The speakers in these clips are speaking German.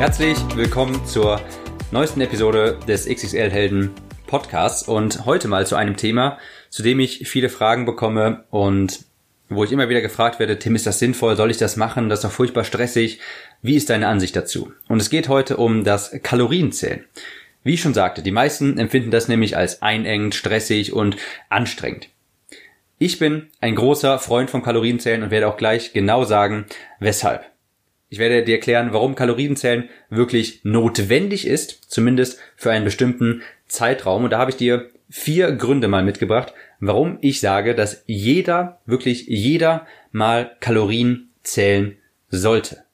Herzlich willkommen zur neuesten Episode des XXL Helden Podcasts und heute mal zu einem Thema, zu dem ich viele Fragen bekomme und wo ich immer wieder gefragt werde, Tim, ist das sinnvoll? Soll ich das machen? Das ist doch furchtbar stressig. Wie ist deine Ansicht dazu? Und es geht heute um das Kalorienzählen. Wie ich schon sagte, die meisten empfinden das nämlich als einengend, stressig und anstrengend. Ich bin ein großer Freund vom Kalorienzählen und werde auch gleich genau sagen, weshalb. Ich werde dir erklären, warum Kalorienzählen wirklich notwendig ist, zumindest für einen bestimmten Zeitraum. Und da habe ich dir vier Gründe mal mitgebracht, warum ich sage, dass jeder, wirklich jeder mal Kalorien zählen sollte.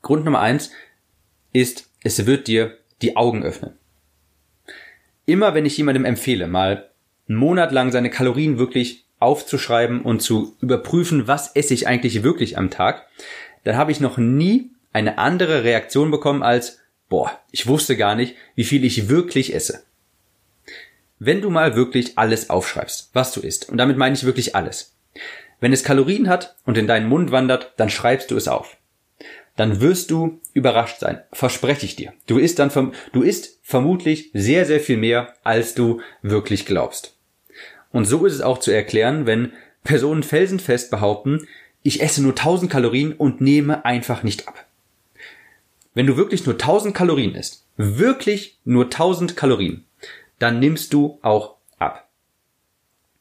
Grund Nummer eins ist, es wird dir die Augen öffnen. Immer wenn ich jemandem empfehle, mal einen Monat lang seine Kalorien wirklich aufzuschreiben und zu überprüfen, was esse ich eigentlich wirklich am Tag, dann habe ich noch nie eine andere Reaktion bekommen als, boah, ich wusste gar nicht, wie viel ich wirklich esse. Wenn du mal wirklich alles aufschreibst, was du isst, und damit meine ich wirklich alles. Wenn es Kalorien hat und in deinen Mund wandert, dann schreibst du es auf. Dann wirst du überrascht sein, verspreche ich dir. Du isst dann, du isst vermutlich sehr, sehr viel mehr, als du wirklich glaubst. Und so ist es auch zu erklären, wenn Personen felsenfest behaupten, ich esse nur 1000 Kalorien und nehme einfach nicht ab. Wenn du wirklich nur 1000 Kalorien isst, wirklich nur 1000 Kalorien, dann nimmst du auch ab.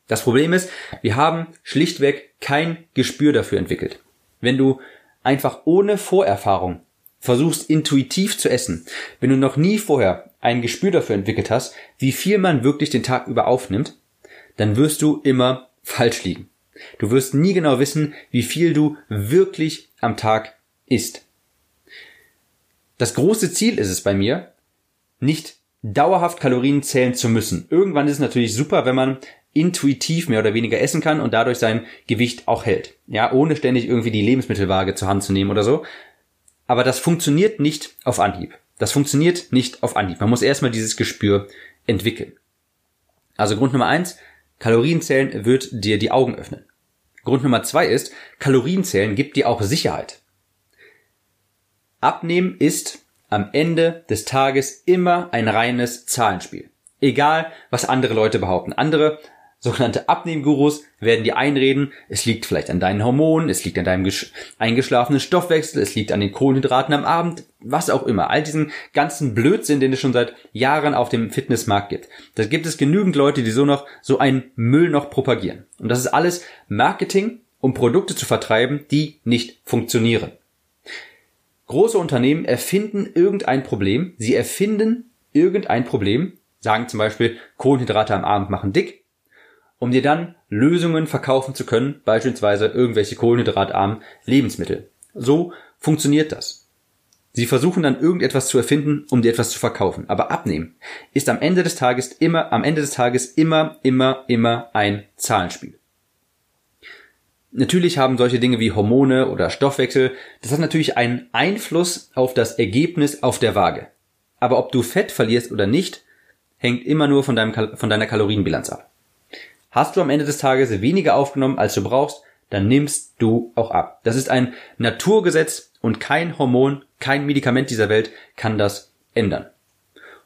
Das Problem ist, wir haben schlichtweg kein Gespür dafür entwickelt. Wenn du einfach ohne Vorerfahrung versuchst intuitiv zu essen, wenn du noch nie vorher ein Gespür dafür entwickelt hast, wie viel man wirklich den Tag über aufnimmt, dann wirst du immer falsch liegen. Du wirst nie genau wissen, wie viel du wirklich am Tag isst. Das große Ziel ist es bei mir, nicht dauerhaft Kalorien zählen zu müssen. Irgendwann ist es natürlich super, wenn man intuitiv mehr oder weniger essen kann und dadurch sein Gewicht auch hält. Ja, ohne ständig irgendwie die Lebensmittelwaage zur Hand zu nehmen oder so. Aber das funktioniert nicht auf Anhieb. Das funktioniert nicht auf Anhieb. Man muss erstmal dieses Gespür entwickeln. Also Grund Nummer eins, Kalorienzählen wird dir die Augen öffnen. Grund Nummer zwei ist, Kalorienzählen gibt dir auch Sicherheit. Abnehmen ist am Ende des Tages immer ein reines Zahlenspiel. Egal, was andere Leute behaupten. Andere sogenannte Abnehmgurus werden dir einreden, es liegt vielleicht an deinen Hormonen, es liegt an deinem eingeschlafenen Stoffwechsel, es liegt an den Kohlenhydraten am Abend, was auch immer. All diesen ganzen Blödsinn, den es schon seit Jahren auf dem Fitnessmarkt gibt. Da gibt es genügend Leute, die so noch so einen Müll noch propagieren. Und das ist alles Marketing, um Produkte zu vertreiben, die nicht funktionieren. Große Unternehmen erfinden irgendein Problem, sie erfinden irgendein Problem, sagen zum Beispiel Kohlenhydrate am Abend machen dick, um dir dann Lösungen verkaufen zu können, beispielsweise irgendwelche kohlenhydratarmen Lebensmittel. So funktioniert das. Sie versuchen dann irgendetwas zu erfinden, um dir etwas zu verkaufen. Aber abnehmen ist am Ende des Tages immer, am Ende des Tages immer, immer, immer ein Zahlenspiel. Natürlich haben solche Dinge wie Hormone oder Stoffwechsel, das hat natürlich einen Einfluss auf das Ergebnis auf der Waage. Aber ob du Fett verlierst oder nicht, hängt immer nur von, deinem, von deiner Kalorienbilanz ab. Hast du am Ende des Tages weniger aufgenommen, als du brauchst, dann nimmst du auch ab. Das ist ein Naturgesetz und kein Hormon, kein Medikament dieser Welt kann das ändern.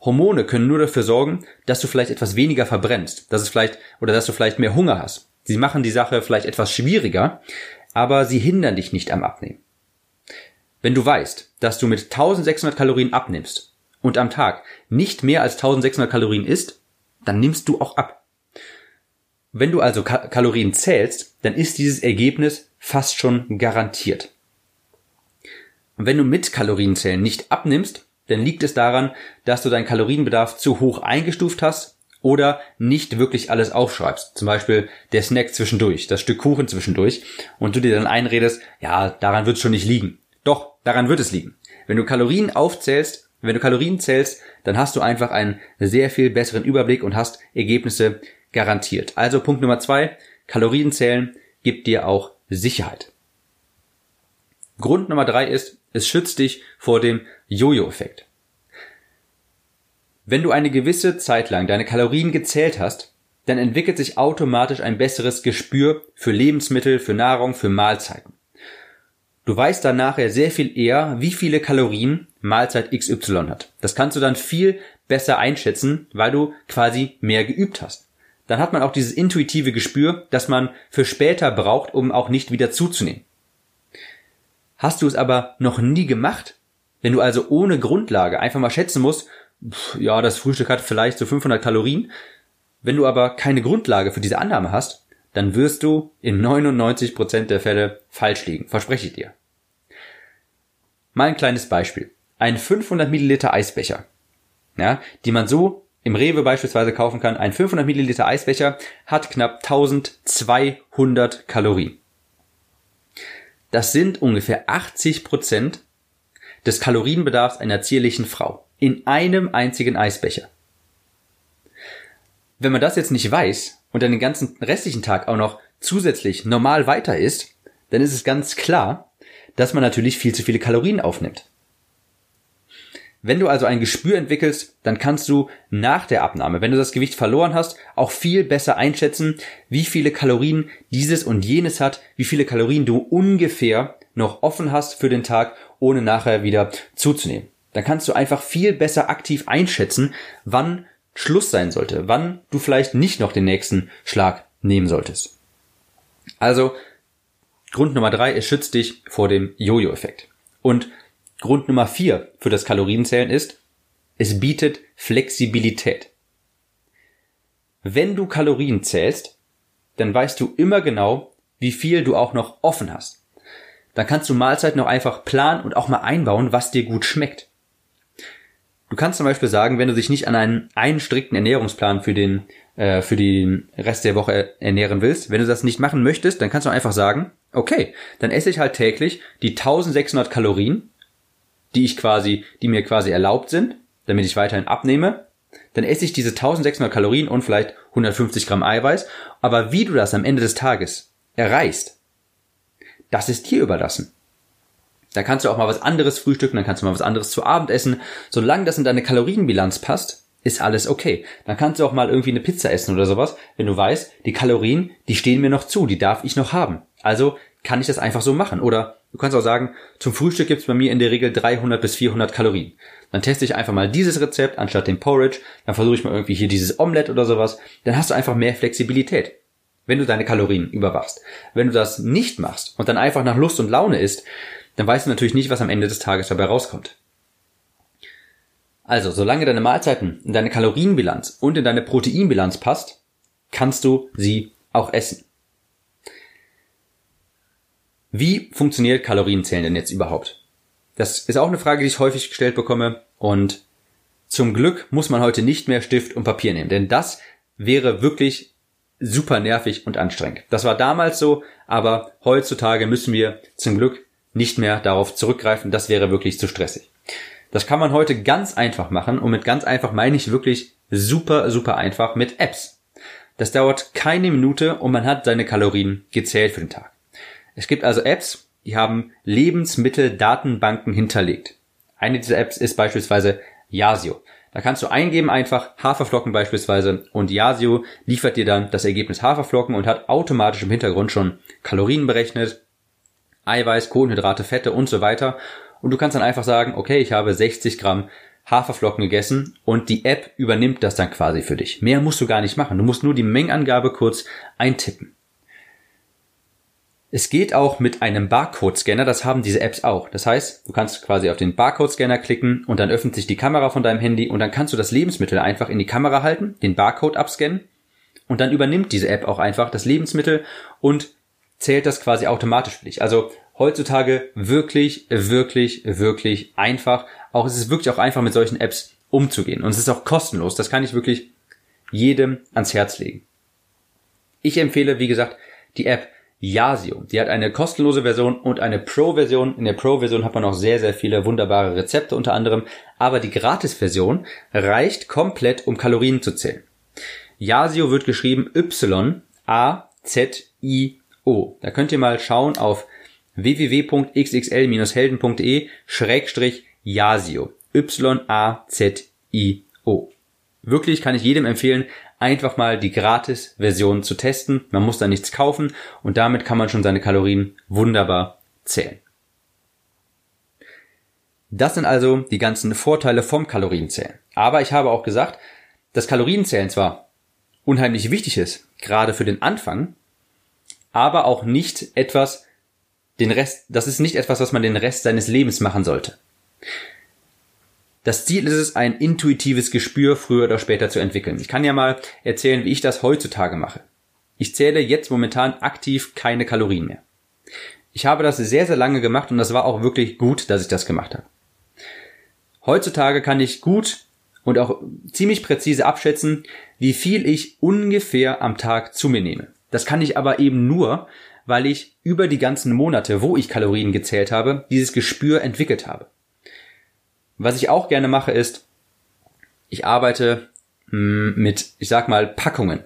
Hormone können nur dafür sorgen, dass du vielleicht etwas weniger verbrennst, dass es vielleicht oder dass du vielleicht mehr Hunger hast. Sie machen die Sache vielleicht etwas schwieriger, aber sie hindern dich nicht am Abnehmen. Wenn du weißt, dass du mit 1600 Kalorien abnimmst und am Tag nicht mehr als 1600 Kalorien isst, dann nimmst du auch ab. Wenn du also Kalorien zählst, dann ist dieses Ergebnis fast schon garantiert. Und wenn du mit Kalorienzählen nicht abnimmst, dann liegt es daran, dass du deinen Kalorienbedarf zu hoch eingestuft hast oder nicht wirklich alles aufschreibst. Zum Beispiel der Snack zwischendurch, das Stück Kuchen zwischendurch und du dir dann einredest, ja, daran wird es schon nicht liegen. Doch, daran wird es liegen. Wenn du Kalorien aufzählst, Wenn du Kalorien zählst, dann hast du einfach einen sehr viel besseren Überblick und hast Ergebnisse garantiert. Also Punkt Nummer zwei, Kalorien zählen gibt dir auch Sicherheit. Grund Nummer drei ist, es schützt dich vor dem Jojo-Effekt. Wenn du eine gewisse Zeit lang deine Kalorien gezählt hast, dann entwickelt sich automatisch ein besseres Gespür für Lebensmittel, für Nahrung, für Mahlzeiten. Du weißt dann nachher sehr viel eher, wie viele Kalorien Mahlzeit XY hat. Das kannst du dann viel besser einschätzen, weil du quasi mehr geübt hast. Dann hat man auch dieses intuitive Gespür, das man für später braucht, um auch nicht wieder zuzunehmen. Hast du es aber noch nie gemacht, wenn du also ohne Grundlage einfach mal schätzen musst, ja, das Frühstück hat vielleicht so 500 Kalorien, wenn du aber keine Grundlage für diese Annahme hast, dann wirst du in 99% der Fälle falsch liegen, verspreche ich dir. Mal ein kleines Beispiel. Ein 500 Milliliter Eisbecher, ja, die man so im Rewe beispielsweise kaufen kann. Ein 500 Milliliter Eisbecher hat knapp 1200 Kalorien. Das sind ungefähr 80% des Kalorienbedarfs einer zierlichen Frau in einem einzigen Eisbecher. Wenn man das jetzt nicht weiß und dann den ganzen restlichen Tag auch noch zusätzlich normal weiter isst, dann ist es ganz klar, dass man natürlich viel zu viele Kalorien aufnimmt. Wenn du also ein Gespür entwickelst, dann kannst du nach der Abnahme, wenn du das Gewicht verloren hast, auch viel besser einschätzen, wie viele Kalorien dieses und jenes hat, wie viele Kalorien du ungefähr noch offen hast für den Tag, ohne nachher wieder zuzunehmen. Dann kannst du einfach viel besser aktiv einschätzen, wann Schluss sein sollte, wann du vielleicht nicht noch den nächsten Schlag nehmen solltest. Also, Grund Nummer drei, es schützt dich vor dem Jojo-Effekt. Und Grund Nummer vier für das Kalorienzählen ist, es bietet Flexibilität. Wenn du Kalorien zählst, dann weißt du immer genau, wie viel du auch noch offen hast. Dann kannst du Mahlzeiten noch einfach planen und auch mal einbauen, was dir gut schmeckt. Du kannst zum Beispiel sagen, wenn du dich nicht an einen, einen strikten Ernährungsplan für den, äh, für den Rest der Woche ernähren willst, wenn du das nicht machen möchtest, dann kannst du einfach sagen, okay, dann esse ich halt täglich die 1600 Kalorien, die ich quasi, die mir quasi erlaubt sind, damit ich weiterhin abnehme. Dann esse ich diese 1600 Kalorien und vielleicht 150 Gramm Eiweiß. Aber wie du das am Ende des Tages erreichst, das ist dir überlassen. Da kannst du auch mal was anderes frühstücken, dann kannst du mal was anderes zu Abend essen. Solange das in deine Kalorienbilanz passt, ist alles okay. Dann kannst du auch mal irgendwie eine Pizza essen oder sowas, wenn du weißt, die Kalorien, die stehen mir noch zu, die darf ich noch haben. Also kann ich das einfach so machen. Oder du kannst auch sagen, zum Frühstück gibt's bei mir in der Regel 300 bis 400 Kalorien. Dann teste ich einfach mal dieses Rezept anstatt dem Porridge. Dann versuche ich mal irgendwie hier dieses Omelette oder sowas. Dann hast du einfach mehr Flexibilität, wenn du deine Kalorien überwachst. Wenn du das nicht machst und dann einfach nach Lust und Laune isst, dann weißt du natürlich nicht, was am Ende des Tages dabei rauskommt. Also, solange deine Mahlzeiten in deine Kalorienbilanz und in deine Proteinbilanz passt, kannst du sie auch essen. Wie funktioniert Kalorienzählen denn jetzt überhaupt? Das ist auch eine Frage, die ich häufig gestellt bekomme und zum Glück muss man heute nicht mehr Stift und Papier nehmen, denn das wäre wirklich super nervig und anstrengend. Das war damals so, aber heutzutage müssen wir zum Glück nicht mehr darauf zurückgreifen. Das wäre wirklich zu stressig. Das kann man heute ganz einfach machen und mit ganz einfach meine ich wirklich super, super einfach mit Apps. Das dauert keine Minute und man hat seine Kalorien gezählt für den Tag. Es gibt also Apps, die haben Lebensmitteldatenbanken hinterlegt. Eine dieser Apps ist beispielsweise Yasio. Da kannst du eingeben einfach Haferflocken beispielsweise und Yasio liefert dir dann das Ergebnis Haferflocken und hat automatisch im Hintergrund schon Kalorien berechnet, Eiweiß, Kohlenhydrate, Fette und so weiter. Und du kannst dann einfach sagen, okay, ich habe 60 Gramm Haferflocken gegessen und die App übernimmt das dann quasi für dich. Mehr musst du gar nicht machen. Du musst nur die Mengenangabe kurz eintippen. Es geht auch mit einem Barcode-Scanner, das haben diese Apps auch. Das heißt, du kannst quasi auf den Barcode-Scanner klicken und dann öffnet sich die Kamera von deinem Handy und dann kannst du das Lebensmittel einfach in die Kamera halten, den Barcode abscannen und dann übernimmt diese App auch einfach das Lebensmittel und zählt das quasi automatisch für dich. Also heutzutage wirklich, wirklich, wirklich einfach. Auch es ist wirklich auch einfach mit solchen Apps umzugehen. Und es ist auch kostenlos. Das kann ich wirklich jedem ans Herz legen. Ich empfehle, wie gesagt, die App Yasio. Die hat eine kostenlose Version und eine Pro-Version. In der Pro-Version hat man noch sehr, sehr viele wunderbare Rezepte unter anderem. Aber die Gratis-Version reicht komplett, um Kalorien zu zählen. Yasio wird geschrieben Y-A-Z-I-O. Da könnt ihr mal schauen auf www.xxl-helden.de Schrägstrich Yasio. Y-A-Z-I-O. Wirklich kann ich jedem empfehlen, einfach mal die Gratis-Version zu testen. Man muss da nichts kaufen und damit kann man schon seine Kalorien wunderbar zählen. Das sind also die ganzen Vorteile vom Kalorienzählen. Aber ich habe auch gesagt, dass Kalorienzählen zwar unheimlich wichtig ist, gerade für den Anfang, aber auch nicht etwas, den Rest, das ist nicht etwas, was man den Rest seines Lebens machen sollte. Das Ziel ist es, ein intuitives Gespür früher oder später zu entwickeln. Ich kann ja mal erzählen, wie ich das heutzutage mache. Ich zähle jetzt momentan aktiv keine Kalorien mehr. Ich habe das sehr, sehr lange gemacht und das war auch wirklich gut, dass ich das gemacht habe. Heutzutage kann ich gut und auch ziemlich präzise abschätzen, wie viel ich ungefähr am Tag zu mir nehme. Das kann ich aber eben nur, weil ich über die ganzen Monate, wo ich Kalorien gezählt habe, dieses Gespür entwickelt habe. Was ich auch gerne mache ist, ich arbeite hm, mit, ich sag mal, Packungen.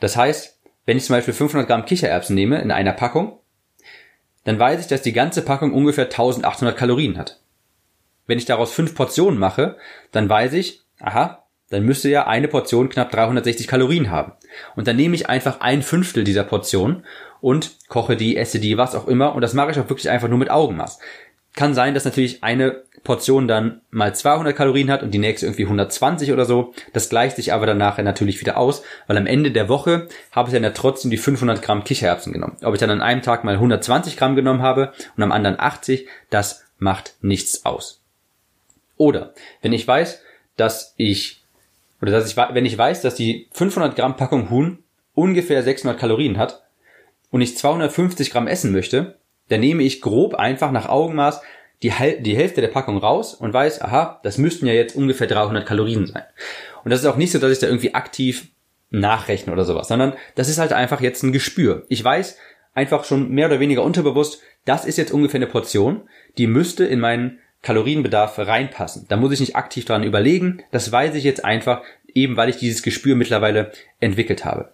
Das heißt, wenn ich zum Beispiel 500 Gramm Kichererbsen nehme in einer Packung, dann weiß ich, dass die ganze Packung ungefähr 1800 Kalorien hat. Wenn ich daraus fünf Portionen mache, dann weiß ich, aha, dann müsste ja eine Portion knapp 360 Kalorien haben. Und dann nehme ich einfach ein Fünftel dieser Portion und koche die, esse die, was auch immer. Und das mache ich auch wirklich einfach nur mit Augenmaß. Kann sein, dass natürlich eine Portion dann mal 200 Kalorien hat und die nächste irgendwie 120 oder so. Das gleicht sich aber danach natürlich wieder aus, weil am Ende der Woche habe ich dann ja trotzdem die 500 Gramm Kichererbsen genommen. Ob ich dann an einem Tag mal 120 Gramm genommen habe und am anderen 80, das macht nichts aus. Oder wenn ich weiß, dass ich oder dass ich wenn ich weiß, dass die 500 Gramm Packung Huhn ungefähr 600 Kalorien hat und ich 250 Gramm essen möchte, dann nehme ich grob einfach nach Augenmaß die, die Hälfte der Packung raus und weiß, aha, das müssten ja jetzt ungefähr 300 Kalorien sein. Und das ist auch nicht so, dass ich da irgendwie aktiv nachrechne oder sowas, sondern das ist halt einfach jetzt ein Gespür. Ich weiß einfach schon mehr oder weniger unterbewusst, das ist jetzt ungefähr eine Portion, die müsste in meinen Kalorienbedarf reinpassen. Da muss ich nicht aktiv dran überlegen, das weiß ich jetzt einfach, eben weil ich dieses Gespür mittlerweile entwickelt habe.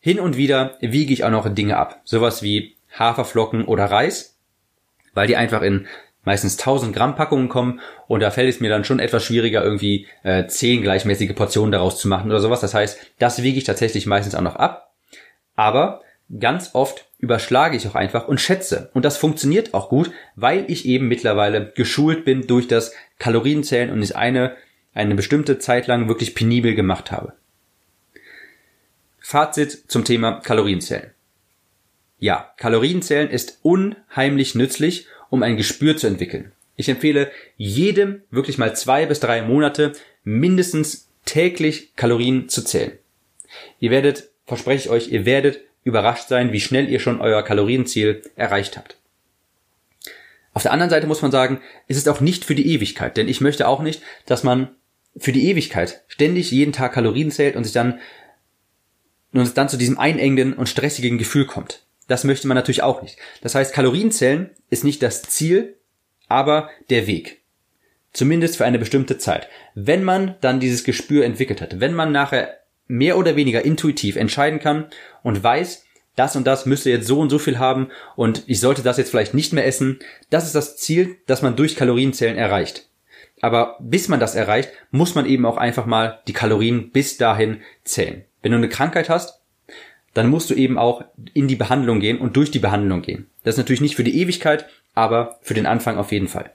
Hin und wieder wiege ich auch noch Dinge ab, sowas wie Haferflocken oder Reis, weil die einfach in meistens 1000 Gramm Packungen kommen und da fällt es mir dann schon etwas schwieriger, irgendwie äh, 10 gleichmäßige Portionen daraus zu machen oder sowas. Das heißt, das wiege ich tatsächlich meistens auch noch ab. Aber ganz oft überschlage ich auch einfach und schätze. Und das funktioniert auch gut, weil ich eben mittlerweile geschult bin durch das Kalorienzählen und ich eine, eine bestimmte Zeit lang wirklich penibel gemacht habe. Fazit zum Thema Kalorienzählen. Ja, Kalorienzählen ist unheimlich nützlich, um ein Gespür zu entwickeln. Ich empfehle jedem wirklich mal zwei bis drei Monate mindestens täglich Kalorien zu zählen. Ihr werdet, verspreche ich euch, ihr werdet überrascht sein, wie schnell ihr schon euer Kalorienziel erreicht habt. Auf der anderen Seite muss man sagen, es ist auch nicht für die Ewigkeit, denn ich möchte auch nicht, dass man für die Ewigkeit ständig jeden Tag Kalorien zählt und sich dann und es dann zu diesem einengenden und stressigen Gefühl kommt. Das möchte man natürlich auch nicht. Das heißt, Kalorienzählen ist nicht das Ziel, aber der Weg. Zumindest für eine bestimmte Zeit. Wenn man dann dieses Gespür entwickelt hat, wenn man nachher mehr oder weniger intuitiv entscheiden kann und weiß, das und das müsste jetzt so und so viel haben und ich sollte das jetzt vielleicht nicht mehr essen, das ist das Ziel, das man durch Kalorienzählen erreicht. Aber bis man das erreicht, muss man eben auch einfach mal die Kalorien bis dahin zählen. Wenn du eine Krankheit hast, dann musst du eben auch in die Behandlung gehen und durch die Behandlung gehen. Das ist natürlich nicht für die Ewigkeit, aber für den Anfang auf jeden Fall.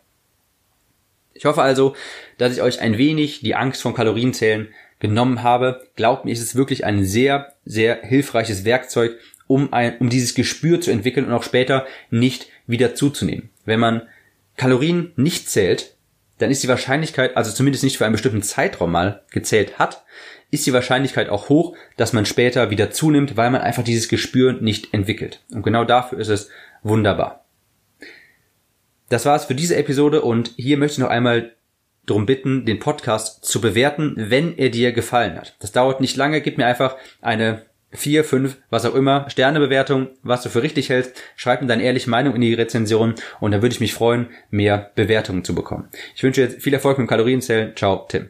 Ich hoffe also, dass ich euch ein wenig die Angst vom Kalorienzählen genommen habe. Glaubt mir, ist es wirklich ein sehr, sehr hilfreiches Werkzeug, um, ein, um dieses Gespür zu entwickeln und auch später nicht wieder zuzunehmen. Wenn man Kalorien nicht zählt, dann ist die Wahrscheinlichkeit, also zumindest nicht für einen bestimmten Zeitraum mal gezählt hat, ist die Wahrscheinlichkeit auch hoch, dass man später wieder zunimmt, weil man einfach dieses Gespür nicht entwickelt. Und genau dafür ist es wunderbar. Das war's für diese Episode und hier möchte ich noch einmal darum bitten, den Podcast zu bewerten, wenn er dir gefallen hat. Das dauert nicht lange, gib mir einfach eine vier, fünf, was auch immer, Sternebewertung, was du für richtig hältst. Schreib mir deine ehrliche Meinung in die Rezension und dann würde ich mich freuen, mehr Bewertungen zu bekommen. Ich wünsche dir viel Erfolg mit dem Kalorienzählen. Ciao, Tim.